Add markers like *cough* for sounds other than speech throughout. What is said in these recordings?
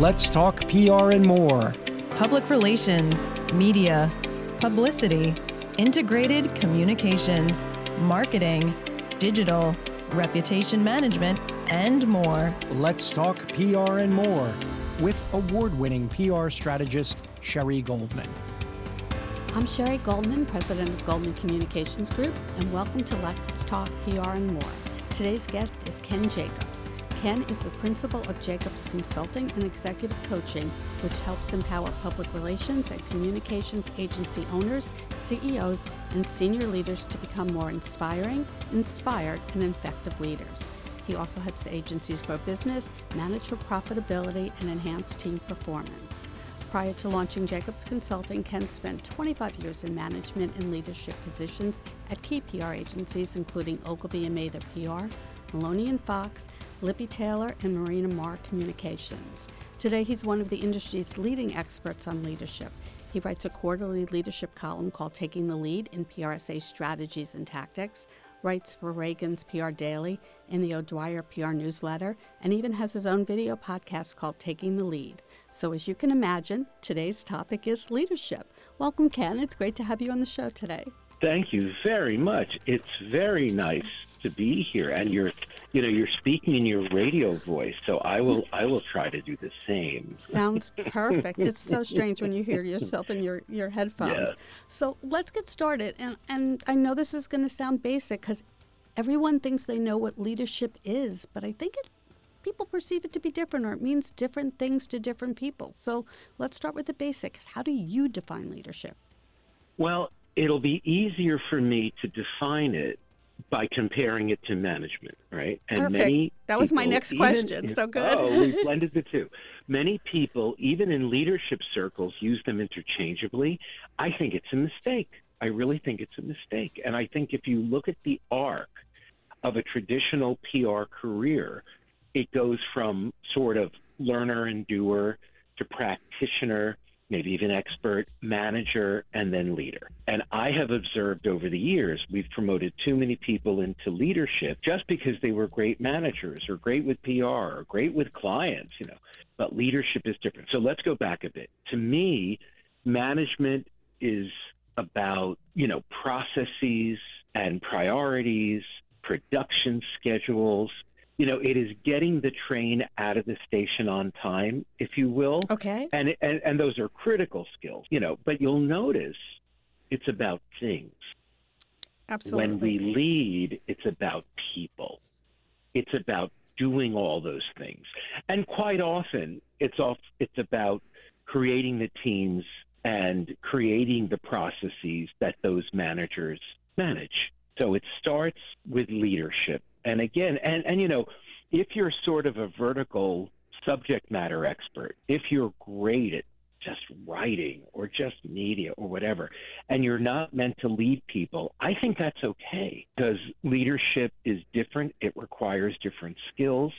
Let's talk PR and more. Public relations, media, publicity, integrated communications, marketing, digital, reputation management, and more. Let's talk PR and more with award winning PR strategist Sherry Goldman. I'm Sherry Goldman, president of Goldman Communications Group, and welcome to Let's Talk PR and More. Today's guest is Ken Jacobs. Ken is the principal of Jacobs Consulting and Executive Coaching, which helps empower public relations and communications agency owners, CEOs, and senior leaders to become more inspiring, inspired, and effective leaders. He also helps the agencies grow business, manage for profitability, and enhance team performance. Prior to launching Jacobs Consulting, Ken spent 25 years in management and leadership positions at key PR agencies, including Ogilvy and Mather PR, Maloney and Fox, Lippe Taylor, and Marina Maher Communications. Today, he's one of the industry's leading experts on leadership. He writes a quarterly leadership column called Taking the Lead in PRSA Strategies and Tactics, writes for Ragan's PR Daily and the O'Dwyer PR newsletter, and even has his own video podcast called Taking the Lead. So, as you can imagine, today's topic is leadership. Welcome, Ken. It's great to have you on the show today. Thank you very much. It's very nice to be here, and you're, you know, you're speaking in your radio voice. So I will, I will try to do the same. Sounds perfect. it's so strange when you hear yourself in your your headphones. Yeah. So let's get started. And and I know this is going to sound basic because everyone thinks they know what leadership is, but I think it people perceive it to be different or it means different things to different people. So let's start with the basics. How do you define leadership? Well, it'll be easier for me to define it by comparing it to management, right? And Perfect. many that was people, my next question. In, so good. Oh, we *laughs* blended the two. Many people, even in leadership circles, use them interchangeably. I think it's a mistake. I really think it's a mistake. And I think if you look at the arc of a traditional PR career, it goes from sort of learner and doer to practitioner, maybe even expert, manager, and then leader. And I have observed over the years, we've promoted too many people into leadership just because they were great managers or great with PR or great with clients, you know. But leadership is different. So let's go back a bit. To me, management is about, you know, processes and priorities, production schedules, you know, it is getting the train out of the station on time, if you will. Okay. And, and, and those are critical skills, you know, but you'll notice it's about things. Absolutely. When we lead, it's about people. It's about doing all those things. And quite often, it's off, it's about creating the teams and creating the processes that those managers manage. So it starts with leadership and again, and, and you know, if you're sort of a vertical subject matter expert, if you're great at just writing or just media or whatever, and you're not meant to lead people, I think that's okay because leadership is different. It requires different skills.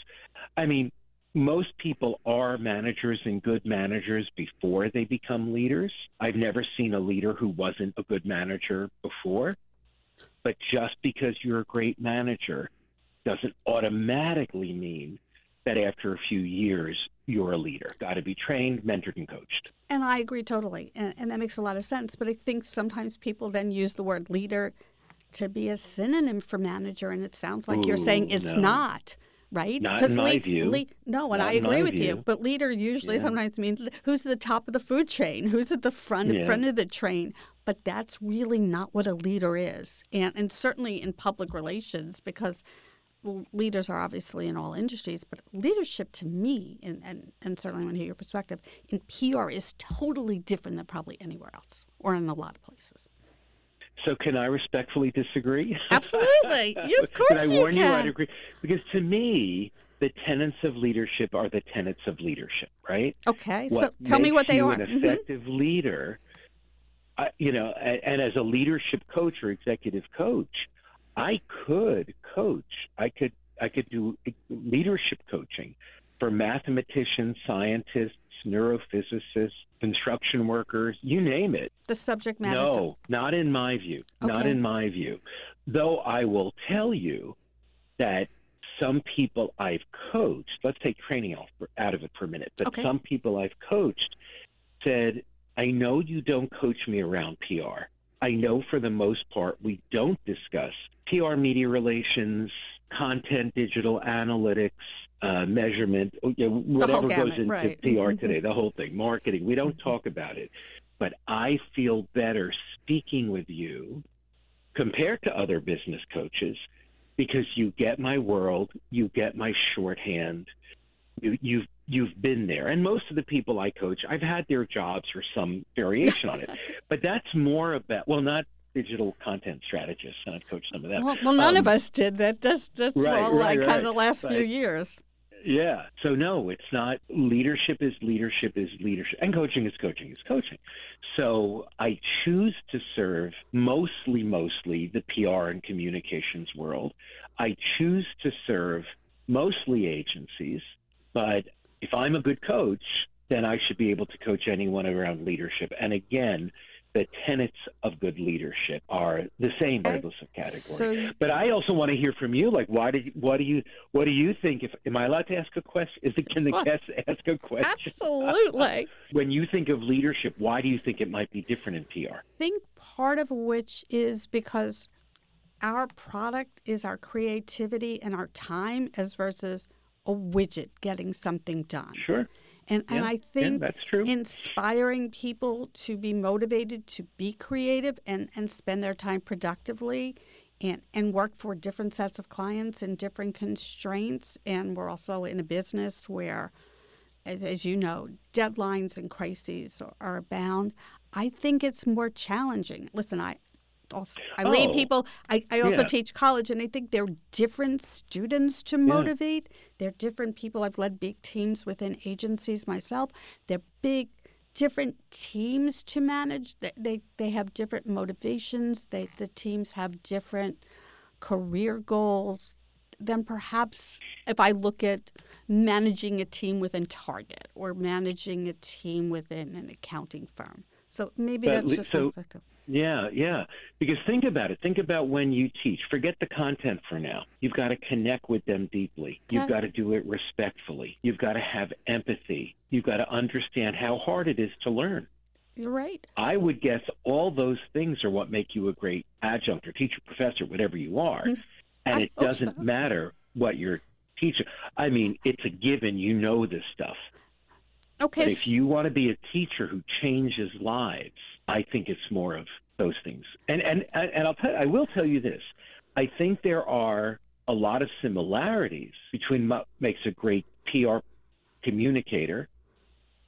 I mean, most people are managers and good managers before they become leaders. I've never seen a leader who wasn't a good manager before. But just because you're a great manager doesn't automatically mean that after a few years you're a leader. Got to be trained, mentored, and coached. And I agree totally, and, and that makes a lot of sense. But I think sometimes people then use the word leader to be a synonym for manager, and it sounds like Ooh, you're saying it's no. not. Right? Not in my view. no, and Not I agree with view. you. But leader usually Yeah. sometimes means who's at the top of the food chain, who's at the front Yeah. front of the train. But that's really not what a leader is, and and certainly in public relations because leaders are obviously in all industries, but leadership to me, and, and, and certainly want to hear your perspective, in PR is totally different than probably anywhere else or in a lot of places. So can I respectfully disagree? *laughs* Absolutely. You, of course can I warn you can. I'd agree? Because to me, the tenets of leadership are the tenets of leadership, right? Okay, so tell me what they you are. An Mhm. effective leader, I, you know, and, and as a leadership coach or executive coach, I could coach. I could I could do leadership coaching for mathematicians, scientists, neurophysicists, construction workers, you name it. The subject matter. No, not in my view. Not in my view. Though I will tell you that some people I've coached, let's take training out of it for a minute, but Okay. some people I've coached said, I know you don't coach me around PR. I know for the most part we don't discuss PR media relations, content, digital analytics, uh, measurement, you know, whatever gamut, goes into right. PR Mhm. today, the whole thing, marketing. We don't talk about it. But I feel better speaking with you compared to other business coaches because you get my world, you get my shorthand, you, you've you've been there. And most of the people I coach, I've had their jobs or some variation on it. *laughs* But that's more about well, not digital content strategists, and I've coached some of them. Well, well none of Um, us did that. That's that's right, all right, like kind right. of the last few years. Yeah. So no, it's not. Leadership is leadership is leadership, and coaching is coaching is coaching. So I choose to serve mostly, mostly the PR and communications world. I choose to serve mostly agencies, but if I'm a good coach, then I should be able to coach anyone around leadership. And again, the tenets of good leadership are the same regardless of category. So But I also want to hear from you. Like, why did what do you what do you think? If am I allowed to ask a question? Is it can the Well, guest ask a question? absolutely. *laughs* When you think of leadership, why do you think it might be different in PR? I think part of which is because our product is our creativity and our time as versus a widget getting something done. Sure. And and Yeah, I yeah, think that's true. inspiring people to be motivated to be creative and, and spend their time productively and, and work for different sets of clients and different constraints. And we're also in a business where, as, as you know, deadlines and crises are abound. I think it's more challenging. Listen, I also I lead Oh, people. I, I also yeah. teach college, and I think they're different students to motivate. They're different people. I've led big teams within agencies myself. They're big, different teams to manage. They they, they have different motivations. They the teams have different career goals than perhaps if I look at managing a team within Target or managing a team within an accounting firm. So maybe But that's just so- perspective. Yeah, yeah. Because think about it. Think about when you teach. Forget the content for now. You've got to connect with them deeply. You've got to do it respectfully. You've got to have empathy. You've got to understand how hard it is to learn. You're right. I would guess all those things are what make you a great adjunct or teacher, professor, whatever you are. Mm. And I it doesn't so. matter what you're teaching. I mean, it's a given. You know this stuff. Okay. But if you want to be a teacher who changes lives, I think it's more of those things. And and and I'll tell I will tell you this. I think there are a lot of similarities between what makes a great PR communicator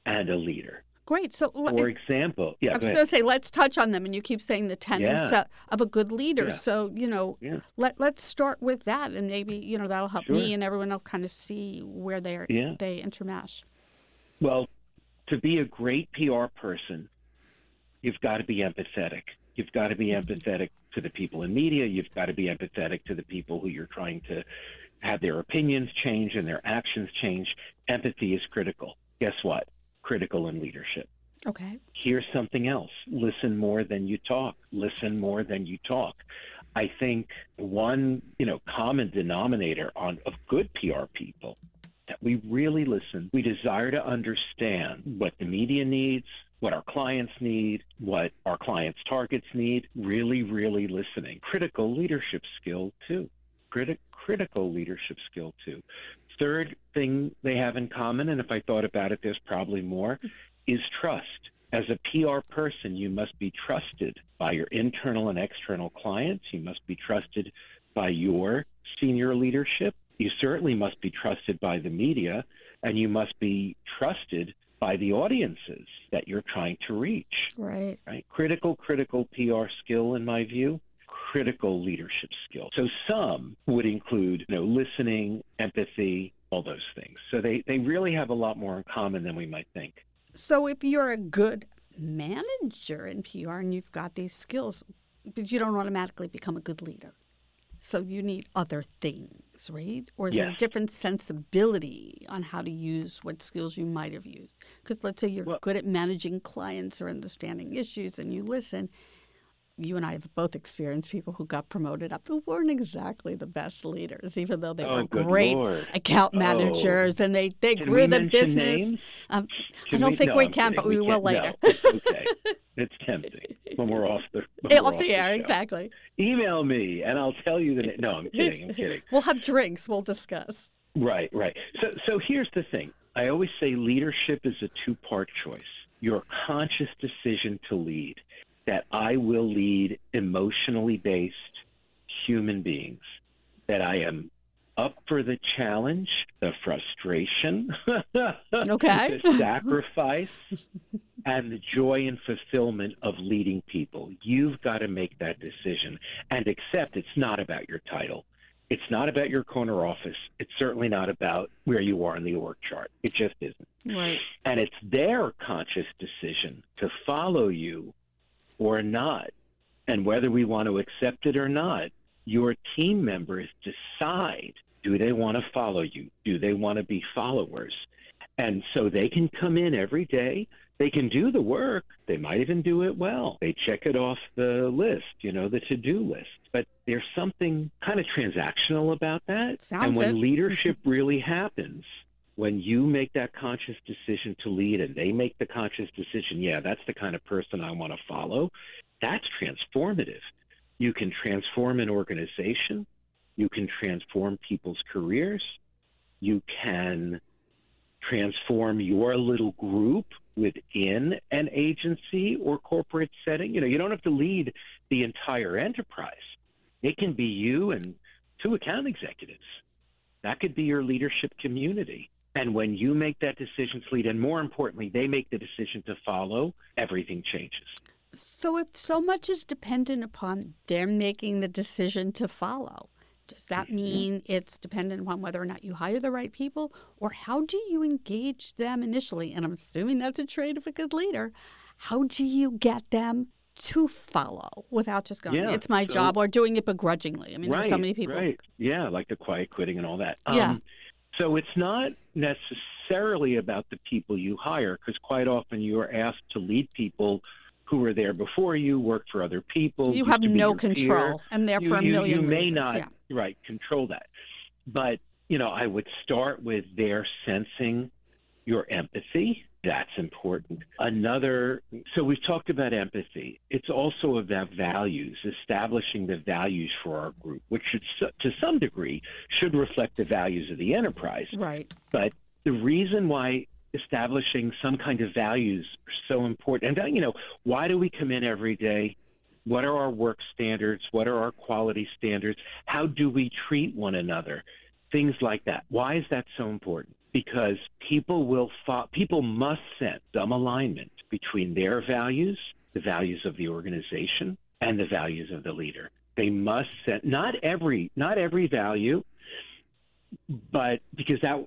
and a leader. Great. So For example, yeah, I was going to say, let's touch on them, and you keep saying the tenets Yeah. uh, of a good leader. Yeah. So you know, Yeah. let let's start with that, and maybe you know that'll help Sure. me and everyone else kind of see where they are they intermesh. Well, to be a great PR person, you've got to be empathetic. You've got to be mm-hmm. empathetic to the people in media. You've got to be empathetic to the people who you're trying to have their opinions change and their actions change. Empathy is critical. Guess what? Critical in leadership. Okay. Here's something else. Listen more than you talk. Listen more than you talk. I think one, you know, common denominator on of good PR people that we really listen. We desire to understand what the media needs, what our clients need, what our clients' targets need. Really, really listening. Critical leadership skill too. Criti- critical leadership skill too. Third thing they have in common, and if I thought about it, there's probably more, is trust. As a PR person, you must be trusted by your internal and external clients. You must be trusted by your senior leadership. You certainly must be trusted by the media, and you must be trusted by the audiences that you're trying to reach. Right. Right? Critical, critical PR skill, in my view. Critical leadership skill. So some would include, you know, listening, empathy, all those things. So they, they really have a lot more in common than we might think. So if you're a good manager in PR and you've got these skills, but you don't automatically become a good leader. So you need other things, right? Or is it a different sensibility on how to use what skills you might have used? Because let's say you're Well- good at managing clients or understanding issues and you listen. You and I have both experienced people who got promoted up who weren't exactly the best leaders, even though they oh, were great Lord. account managers oh. and they, they Can grew the business. Um, I don't we, think no, we can, kidding. but we, we will later. No, *laughs* okay. it's tempting when we're off the, we're off the air, exactly. Email me and I'll tell you the. No, I'm *laughs* kidding. I'm kidding. we'll have drinks. We'll discuss. Right, right. So, so here's the thing. I always say leadership is a two-part choice. Your conscious decision to lead, that I will lead emotionally based human beings, that I am up for the challenge, the frustration, *laughs* Okay. the sacrifice, *laughs* and the joy and fulfillment of leading people. You've got to make that decision and accept it's not about your title. It's not about your corner office. It's certainly not about where you are in the org chart. It just isn't. Right. And it's their conscious decision to follow you or not. And whether we want to accept it or not, your team members decide do they want to follow you? Do they want to be followers? And so they can come in every day. They can do the work. They might even do it well. They check it off the list, you know, the to do list. But there's something kind of transactional about that. Sounds and when it. leadership really happens, when you make that conscious decision to lead and they make the conscious decision, yeah, that's the kind of person I want to follow, that's transformative. You can transform an organization, you can transform people's careers, you can transform your little group within an agency or corporate setting. You know, you don't have to lead the entire enterprise. It can be you and two account executives. That could be your leadership community. And when you make that decision to lead, and more importantly, they make the decision to follow, everything changes. So, if so much is dependent upon them making the decision to follow, does that Mm-hmm. mean it's dependent upon whether or not you hire the right people, or how do you engage them initially? And I'm assuming that's a trait of a good leader. How do you get them to follow without just going, Yeah, "It's my so- job," or doing it begrudgingly? I mean, right, there's so many people. Right. Yeah, like the quiet quitting and all that. Yeah. Um, so it's not necessarily about the people you hire, because quite often you are asked to lead people who were there before you, work for other people. You have no your peer. control, and You, therefore a you- million you may reasons. not Yeah. right control that, but you know I would start with their sensing your empathy. That's important. Another, so we've talked about empathy. It's also about values, establishing the values for our group, which should, to some degree, should reflect the values of the enterprise. Right. But the reason why establishing some kind of values are so important, and uh, you know, why do we come in every day? What are our work standards? What are our quality standards? How do we treat one another? Things like that. Why is that so important? Because people will fo- people must sense some alignment between their values, the values of the organization, and the values of the leader. They must sense not every not every value, but because that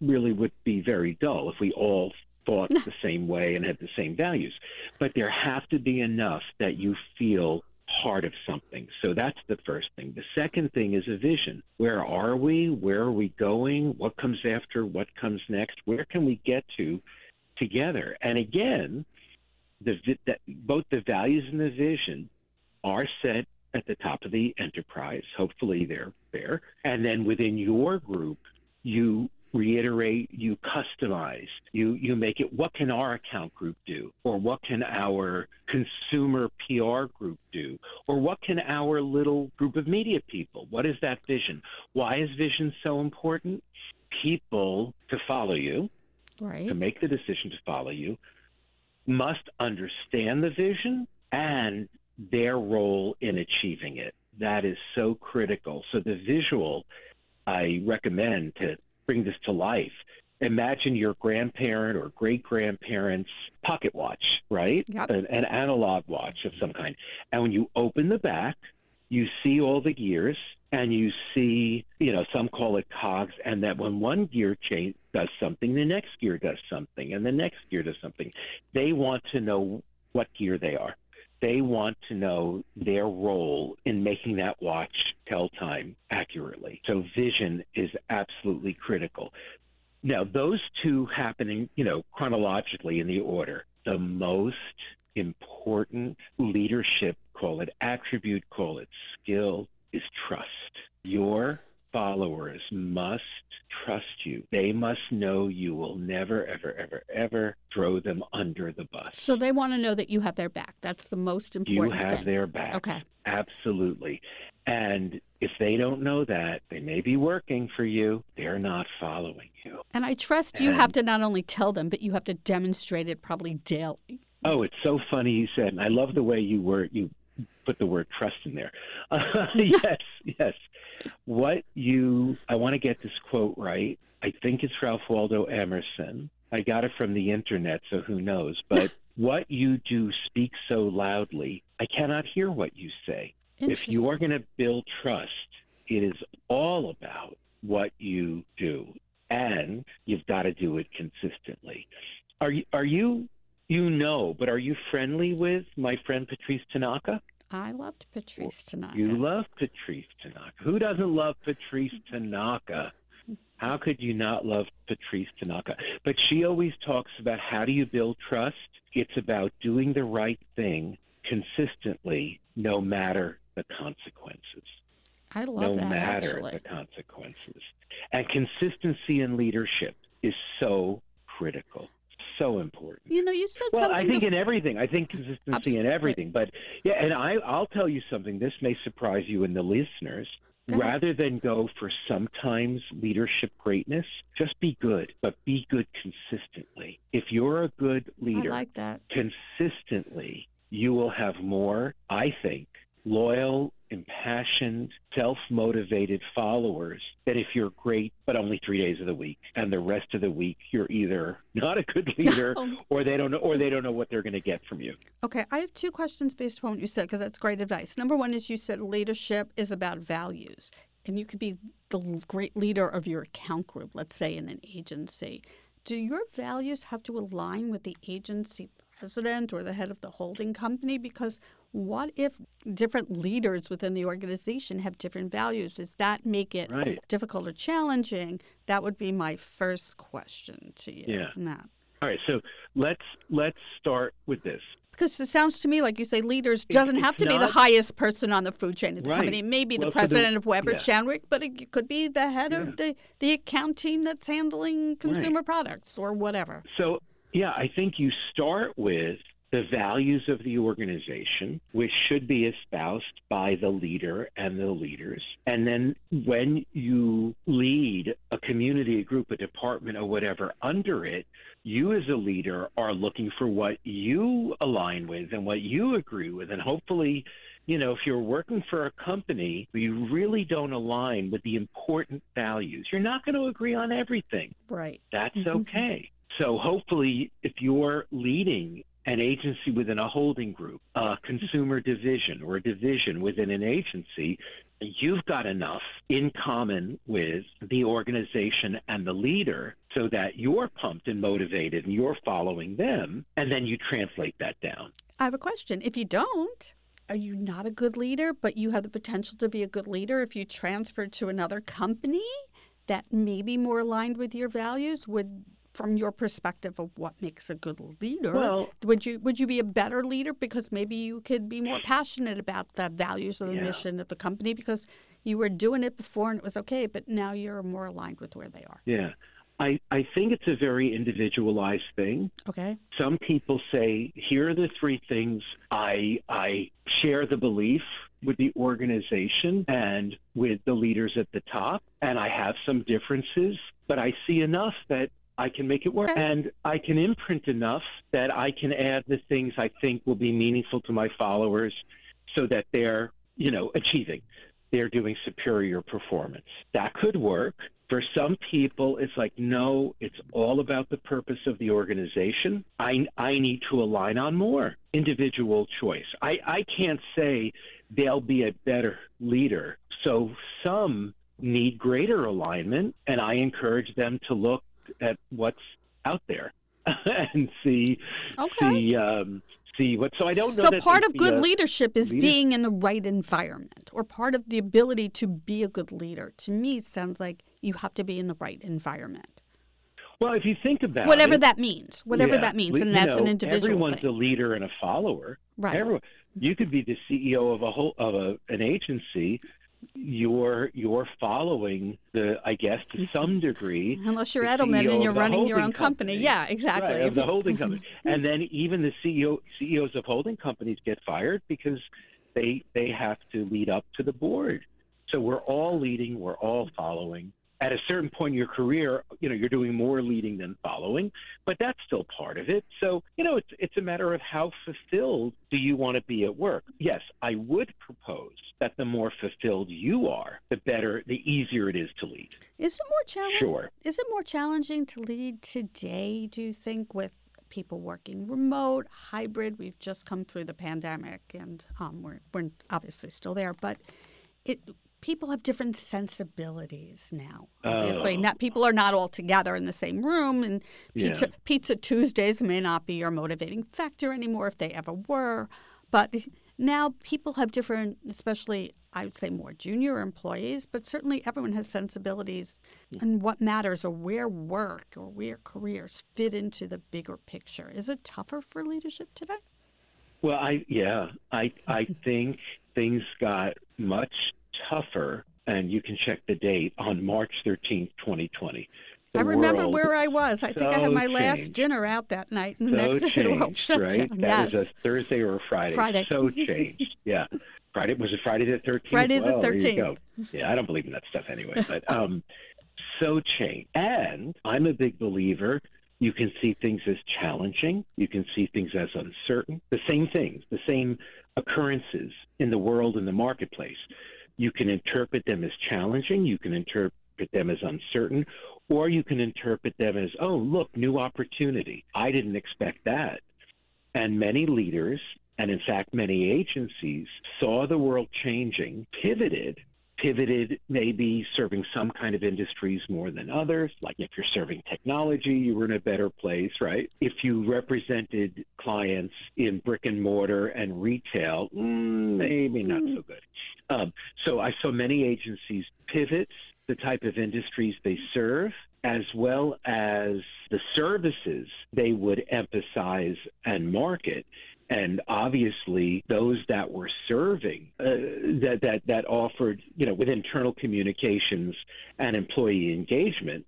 really would be very dull if we all thought *laughs* the same way and had the same values. But there have to be enough that you feel part of something. So that's the first thing. The second thing is a vision. Where are we? Where are we going? What comes after? What comes next? Where can we get to together? And again, the, both the values and the vision are set at the top of the enterprise. Hopefully, they're there. And then within your group, you reiterate, you customize, you you make it. What can our account group do, or what can our consumer PR group do, or what can our little group of media people? What is that vision? Why is vision so important? People to follow you, Right. to make the decision to follow you, must understand the vision and their role in achieving it. That is so critical. So, the visual I recommend to bring this to life. Imagine your grandparent or great grandparent's pocket watch, right? Yep. An, an analog watch of some kind. And when you open the back, you see all the gears and you see, you know, some call it cogs, and that when one gear change does something, the next gear does something, and the next gear does something. They want to know what gear they are. They want to know their role in making that watch tell time accurately. So vision is absolutely critical. Now, those two happening, you know, chronologically in the order, the most important leadership call it attribute, call it skill, is trust. Your followers must trust you. They must know you will never, ever, ever, ever throw them under the bus. So they want to know that you have their back. That's the most important. you have thing. their back. Okay. Absolutely. And if they don't know that, they may be working for you. They're not following you. And I trust you And- have to not only tell them, but you have to demonstrate it probably daily. Oh, it's so funny you said, and I love the way you were you put the word trust in there. Uh, *laughs* *laughs* yes, yes. What you I want to get this quote right. I think it's Ralph Waldo Emerson. I got it from the internet, so who knows? *laughs* But what you do speaks so loudly, I cannot hear what you say. If you are going to build trust, it is all about what you do, and you've got to do it consistently. Are you? Are you? You know, but are you friendly with my friend Patrice Tanaka? I loved Patrice Tanaka. You love Patrice Tanaka. Who doesn't love Patrice Tanaka? How could you not love Patrice Tanaka? But she always talks about how do you build trust? It's about doing the right thing consistently, no matter the consequences. I love no that matter actually. the consequences. And consistency in leadership is so critical, so important. You know, you said Well, something. I think bef- in everything. I think consistency in everything. But yeah, and I, I'll tell you something. This may surprise you and the listeners. Go ahead. Rather than go for sometimes leadership greatness, just be good, but be good consistently. If you're a good leader, I like that. consistently, you will have more, I think, loyal, impassioned, self motivated followers that if you're great, but only three days of the week. And the rest of the week, you're either not a good *laughs* leader Oh. or they don't know, or they don't know what they're going to get from you. Okay, I have two questions based upon what you said because that's great advice. Number one is you said leadership is about values, and you could be the great leader of your account group, let's say in an agency. Do your values have to align with the agency president or the head of the holding company? Because what if different leaders within the organization have different values? Does that make it Right. difficult or challenging? That would be my first question to you. Yeah. that. All right, so let's let's start with this. Because it sounds to me like you say leaders doesn't have it's to be the highest person on the food chain of the Right. company. It may be the Well, the- president of Weber yeah. Shandwick, but it could be the head Yeah. of the, the account team that's handling consumer products or whatever. So, yeah, I think you start with the values of the organization, which should be espoused by the leader and the leaders. And then when you lead a community, a group, a department, or whatever under it, you as a leader are looking for what you align with and what you agree with. And hopefully, you know, if you're working for a company, you really don't align with the important values. You're not going to agree on everything Right. that's Mhm. okay. So hopefully, if you're leading an agency within a holding group, a consumer division, or a division within an agency, you've got enough in common with the organization and the leader so that you're pumped and motivated and you're following them, and then you translate that down. I have a question. If you don't, are you not a good leader, but you have the potential to be a good leader if you transfer to another company that may be more aligned with your values? Would from your perspective of what makes a good leader, Well- would you would you be a better leader because maybe you could be more *sighs* passionate about the values of the Yeah. mission of the company because you were doing it before and it was okay, but now you're more aligned with where they are. Yeah. I, I think it's a very individualized thing. Okay. some people say here are the three things i i share the belief with the organization and with the leaders at the top and i have some differences but i see enough that i can make it work and i can imprint enough that i can add the things i think will be meaningful to my followers so that they're you know achieving they're doing superior performance that could work for some people, it's like, no, it's all about the purpose of the organization. I, I need to align on more individual choice. I, I can't say they'll be a better leader. So some need greater alignment, and I encourage them to look at what's out there *laughs* and see Okay. see um, see what. So I don't know. So part of good leadership is leader- being in the right environment, or part of the ability to be a good leader. To me, it sounds like you have to be in the right environment. Well, if you think about whatever it, that means, whatever yeah, that means, and that's an individual Everyone's thing. a leader and a follower. right. Everyone, you could be the CEO of a whole of a, an agency. You're you're following the, I guess, to mm-hmm. some degree, Unless you're Edelman CEO and you're running your own company. company. Yeah, exactly. right, of the holding company. *laughs* And then even the CEO CEOs of holding companies get fired because they they have to lead up to the board. So we're all leading, we're all following. At a certain point in your career, you know, you're doing more leading than following, but that's still part of it. So, you know, it's it's a matter of how fulfilled do you want to be at work. Yes, I would propose that the more fulfilled you are, the better, the easier it is to lead. Is it more challenging? Sure. Is it more challenging to lead today, do you think, with people working remote, hybrid? We've just come through the pandemic and um, we're, we're obviously still there, but it people have different sensibilities now. Obviously, Oh. not people are not all together in the same room, and Yeah. pizza Pizza Tuesdays may not be your motivating factor anymore if they ever were. But now people have different, especially I would say more junior employees, but certainly everyone has sensibilities hmm. and what matters or where work or where careers fit into the bigger picture. Is it tougher for leadership today? Well, I yeah, I I *laughs* think things got much tougher, and you can check the date on March thirteenth, twenty twenty. I remember where I was. I think I had so my last dinner out that night, and the so next day the changed, shut right? down. That yes. was a Thursday or a Friday. Friday. So changed. *laughs* Yeah, Friday was it Friday the thirteenth? Friday the well, there you 13th. go. Yeah, I don't believe in that stuff anyway. *laughs* But um, so changed, and I'm a big believer. You can see things as challenging. You can see things as uncertain. The same things, the same occurrences in the world in the marketplace. You can interpret them as challenging. You can interpret them as uncertain, or you can interpret them as, oh, look, new opportunity. I didn't expect that. And many leaders, and in fact, many agencies, saw the world changing, pivoted, pivoted, maybe serving some kind of industries more than others. Like if you're serving technology, you were in a better place, right? If you represented clients in brick and mortar and retail, mm, maybe not so good. Um, so I saw many agencies pivot the type of industries they serve, as well as the services they would emphasize and market. And obviously, those that were serving, uh, that, that, that offered, you know, with internal communications and employee engagement,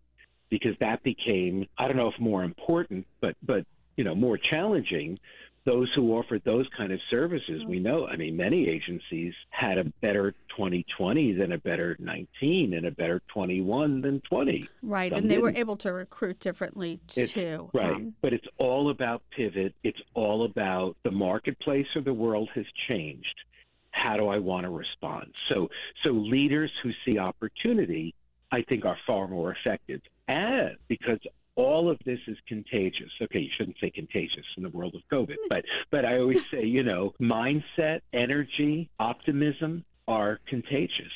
because that became, I don't know if more important, but, but you know, more challenging those who offered those kind of services, we know, I mean, many agencies had a better 2020 than a better 19 and a better 21 than 20. Right, Some and they were didn't. able to recruit differently It's- too. Right. Um, but it's all about pivot. It's all about the marketplace or the world has changed. How do I want to respond? So, so leaders who see opportunity, I think, are far more effective. And because all of this is contagious. Okay, you shouldn't say contagious in the world of COVID, hmm. but but I always say, you know, mindset, energy, optimism are contagious.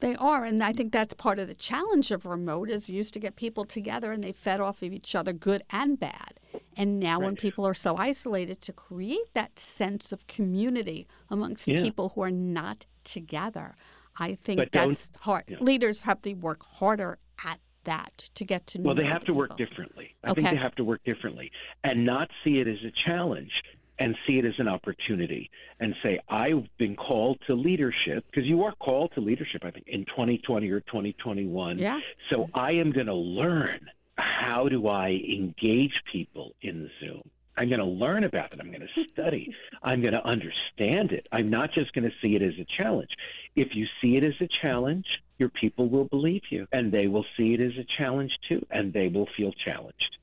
They are, and I think that's part of the challenge of remote is used to get people together and they fed off of each other, good and bad. And now, when people are so isolated, to create that sense of community amongst Yeah. people who are not together, I think But that's hard. yeah. Leaders have to work harder at that to get to know. Well, they have to work differently. I think they have to work differently and not see it as a challenge and see it as an opportunity and say, I've been called to leadership because you are called to leadership, I think, in 2020 or 2021. Yeah. So I am going to learn how do I engage people in Zoom. I'm going to learn about it. I'm going to study. I'm going to understand it. I'm not just going to see it as a challenge. If you see it as a challenge, your people will believe you and they will see it as a challenge too and they will feel challenged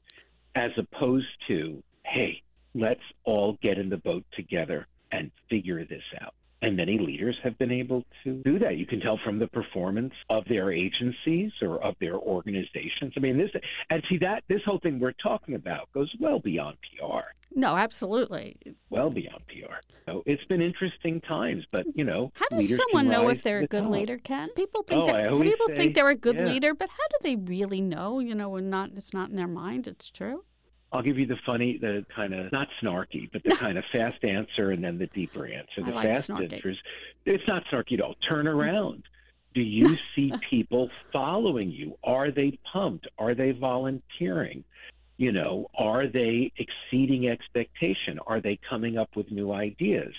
as opposed to, hey, let's all get in the boat together and figure this out. And many leaders have been able to do that. You can tell from the performance of their agencies or of their organizations. I mean, this and see that this whole thing we're talking about goes well beyond PR, No, absolutely. well beyond PR. So it's been interesting times, but you know, How does someone know if they're a good top. leader, Ken? People think Oh, that people say, think they're a good yeah. leader, but how do they really know? You know, and not it's not in their mind. It's true. I'll give you the funny, the kind of not snarky, but the *laughs* kind of fast answer and then the deeper answer. The like fast snarky. answer is it's not snarky at all. Turn mm-hmm. around. Do *laughs* you see people following you? Are they pumped? Are they volunteering? You know, are they exceeding expectation? Are they coming up with new ideas?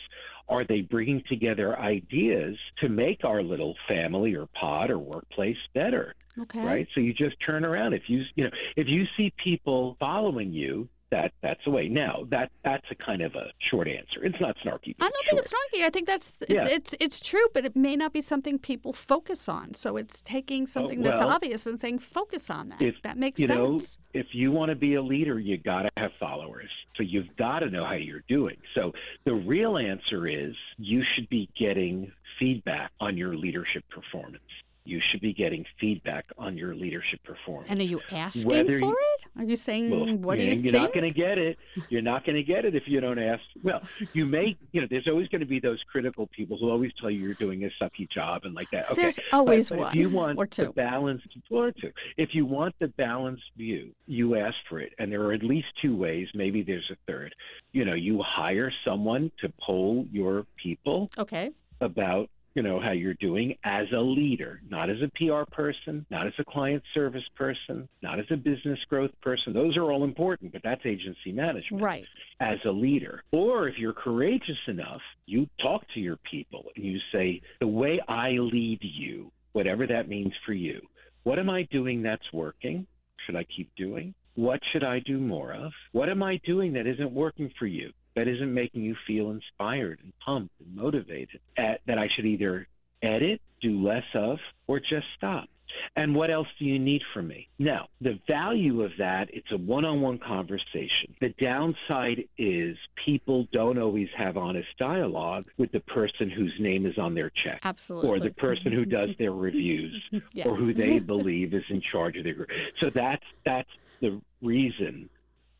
Are they bringing together ideas to make our little family or pod or workplace better? Okay. Right. So you just turn around. If you you know if you see people following you, that that's the way. Now that that's a kind of a short answer. It's not snarky. I don't think it's snarky. I think that's Yeah. it's it's true, but it may not be something people focus on. So it's taking oh, something that's Oh, well, obvious and saying focus on that. if that makes you know if you want to be a leader you got to have followers so you've got to know how you're doing so the real answer is you should be getting feedback on your leadership performance you should be getting feedback on your leadership performance And are you asking whether for you- it? Are you saying Well, what do you you know, you're think? not going to get it. You're not going to get it if you don't ask. Well, you may, you know, there's always going to be those critical people who always tell you you're doing a sucky job and like that. Okay. There's but- always but one If you want or the balanced or two, if you want the balanced view, you ask for it, and there are at least two ways. Maybe there's a third. You know, you hire someone to poll your people Okay. about you know how you're doing as a leader not as a pr person not as a client service person not as a business growth person. Those are all important but that's agency management. Right. as a leader. Or if you're courageous enough you talk to your people and you say the way i lead you whatever that means for you what am i doing that's working? Should i keep doing? What should i do more of? What am i doing that isn't working for you that isn't making you feel inspired and pumped and motivated at, that I should either edit, do less of, or just stop. And what else do you need from me? Now, the value of that, it's a one on one conversation. The downside is people don't always have honest dialogue with the person whose name is on their check Absolutely. or the person who does their reviews *laughs* Yeah. or who they *laughs* believe is in charge of their group. So that's that's the reason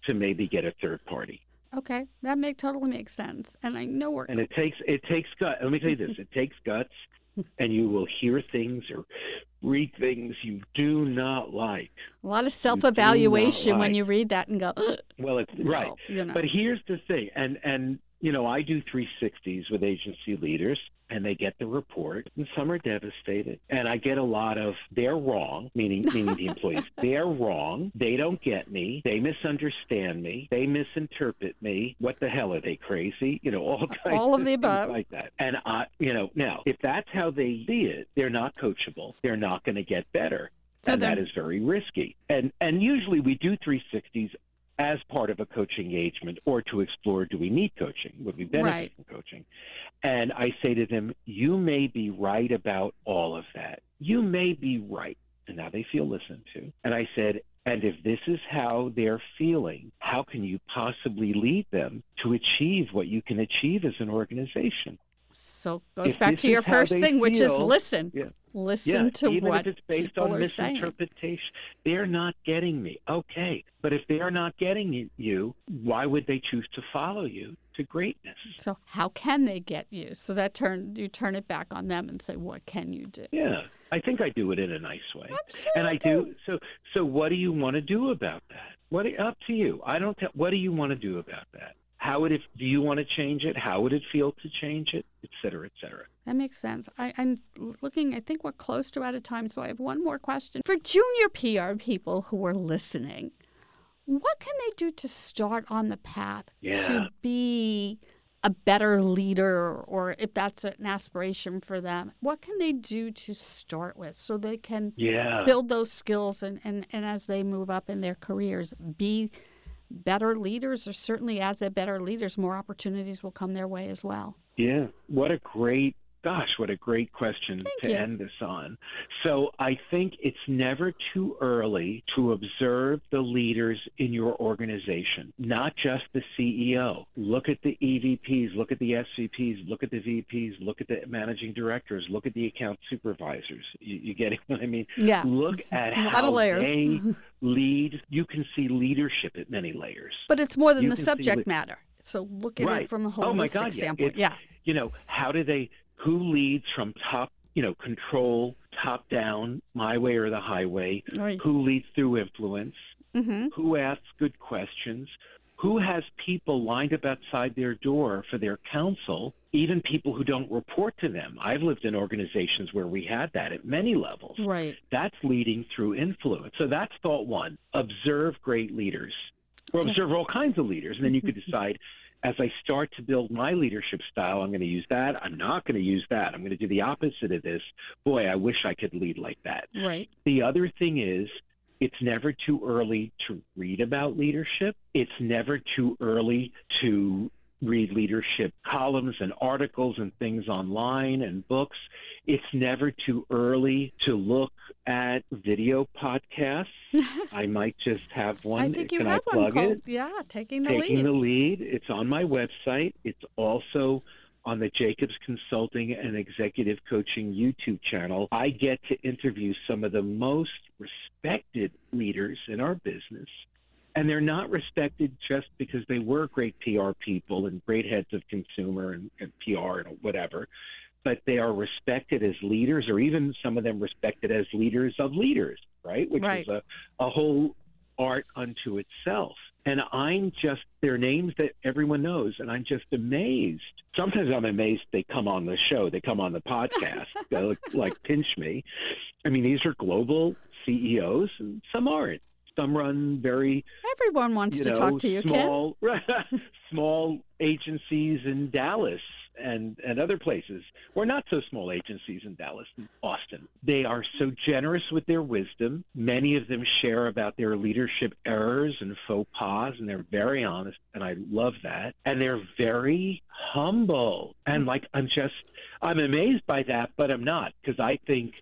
to maybe get a third party. Okay, that make totally makes sense. And I know we're And it takes it takes gut. Let me tell you this: it takes guts, *laughs* and you will hear things or read things you do not like. a lot of self-evaluation when you read that and go, *gasps* Well, it's no, right. You know. But here's the thing, and and you know, I do 360s with agency leaders, and they get the report, and some are devastated, and I get a lot of they're wrong, meaning meaning the *laughs* employees, they're wrong, they don't get me, they misunderstand me, they misinterpret me. What the hell are they crazy? You know, all kinds All of the above. like that. And I, you know, now if that's how they see it, they're not coachable. They're not going to get better So and that is very risky. And and usually we do 360s as part of a coaching engagement or to explore do we need coaching? Would we benefit Right. from coaching? And I say to them, you may be right about all of that. You may be right. And now they feel listened to. And I said, and if this is how they're feeling, how can you possibly lead them to achieve what you can achieve as an organization? So goes back to your first thing, which is feel- listen. Yeah. Listen yeah, to even what if it's based on are saying. misinterpretation, they're not getting me. Okay, but if they are not getting you, why would they choose to follow you to greatness? So how can they get you? So that turn you turn it back on them and say, what can you do? Yeah, I think I do it in a nice way, sure and I do. So, so what do you want to do about that? What up to you? I don't. Tell, what do you want to do about that? How would it? Do you want to change it? How would it feel to change it? Et cetera, et cetera. That makes sense. I, I'm looking, I think we're close to out of time, so I have one more question. For junior PR people who are listening, what can they do to start on the path Yeah. to be a better leader, or if that's an aspiration for them? What can they do to start with so they can Yeah. build those skills and, and, and as they move up in their careers, be better leaders, or certainly as they're better leaders, more opportunities will come their way as well? Yeah, what a great, gosh, what a great question Thank to you. end this on. So I think it's never too early to observe the leaders in your organization, not just the CEO. Look at the EVPs, look at the SVPs, look at the VPs, look at the managing directors, look at the account supervisors. You, you getting *laughs* what I mean? Yeah. Look *laughs* at how they *laughs* lead. You can see leadership at many layers. But it's more than You the subject matter. So look at it from a Oh, my holistic God, standpoint. Yeah. you know, how do they, who leads from top, you know, control, top down, my way or the highway? Right. Who leads through influence? Mm-hmm. who asks good questions, who has people lined up outside their door for their counsel, even people who don't report to them. I've lived in organizations where we had that at many levels. Right. That's leading through influence. So that's thought one observe great leaders, or observe all kinds of leaders. And then you could *laughs* decide as I start to build my leadership style, I'm going to use that. I'm not going to use that. I'm going to do the opposite of this. Boy, I wish I could lead like that. Right. The other thing is, it's never too early to read about leadership. It's never too early to read leadership columns and articles and things online and books. It's never too early to look at video podcasts. *laughs* I might just have one. I think you Can have I one plug called it? Yeah, taking the Taking lead. Taking the lead. It's on my website. It's also on the Jacobs Consulting and Executive Coaching YouTube channel. I get to interview some of the most respected leaders in our business. And they're not respected just because they were great PR people and great heads of consumer and, and PR and whatever, but they are respected as leaders, or even some of them respected as leaders of leaders, right? Which Right. is a, a whole art unto itself. And I'm just, they're names that everyone knows, and I'm just amazed. Sometimes I'm amazed they come on the show, they come on the podcast, they *laughs* look uh, like pinch me. I mean, these are global CEOs, and some aren't. Some run very Everyone wants to know, talk to you, Ken. small, *laughs* small agencies in Dallas and, and other places, or not so small agencies in Dallas and Austin. They are so generous with their wisdom. Many of them share about their leadership errors and faux pas, and they're very honest, and I love that. And they're very humble. And like, I'm just, I'm amazed by that, but I'm not, because I think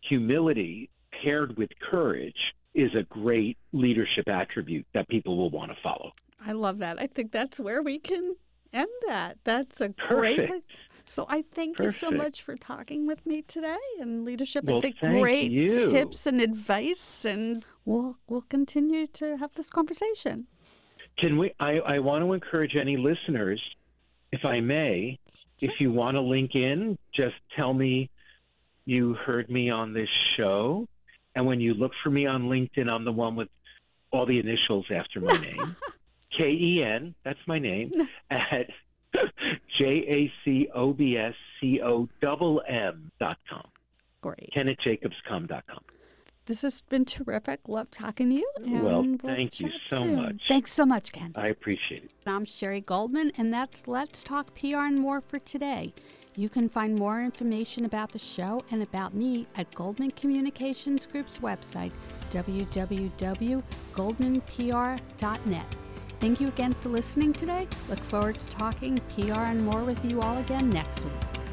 humility paired with courage is a great leadership attribute that people will want to follow. I love that. I think that's where we can end that. That's a great. Perfect. place. So I thank you so much for talking with me today and leadership. I Well, think thank great you. tips and advice, and we'll we'll continue to have this conversation. Can we? I, I want to encourage any listeners, if I may, if you want to link in, just tell me you heard me on this show. And when you look for me on LinkedIn, I'm the one with all the initials after my *laughs* name. K E N, that's my name, at *laughs* J A C O B S C O M dot com. Great. KennethJacobsCom dot com. This has been terrific. Love talking to you. And Well, we'll thank you so soon. much. Thanks so much, Ken. I appreciate it. I'm Sherry Goldman, and that's Let's Talk PR and More for today. You can find more information about the show and about me at Goldman Communications Group's website, www.goldmanpr.net. Thank you again for listening today. Look forward to talking PR and more with you all again next week.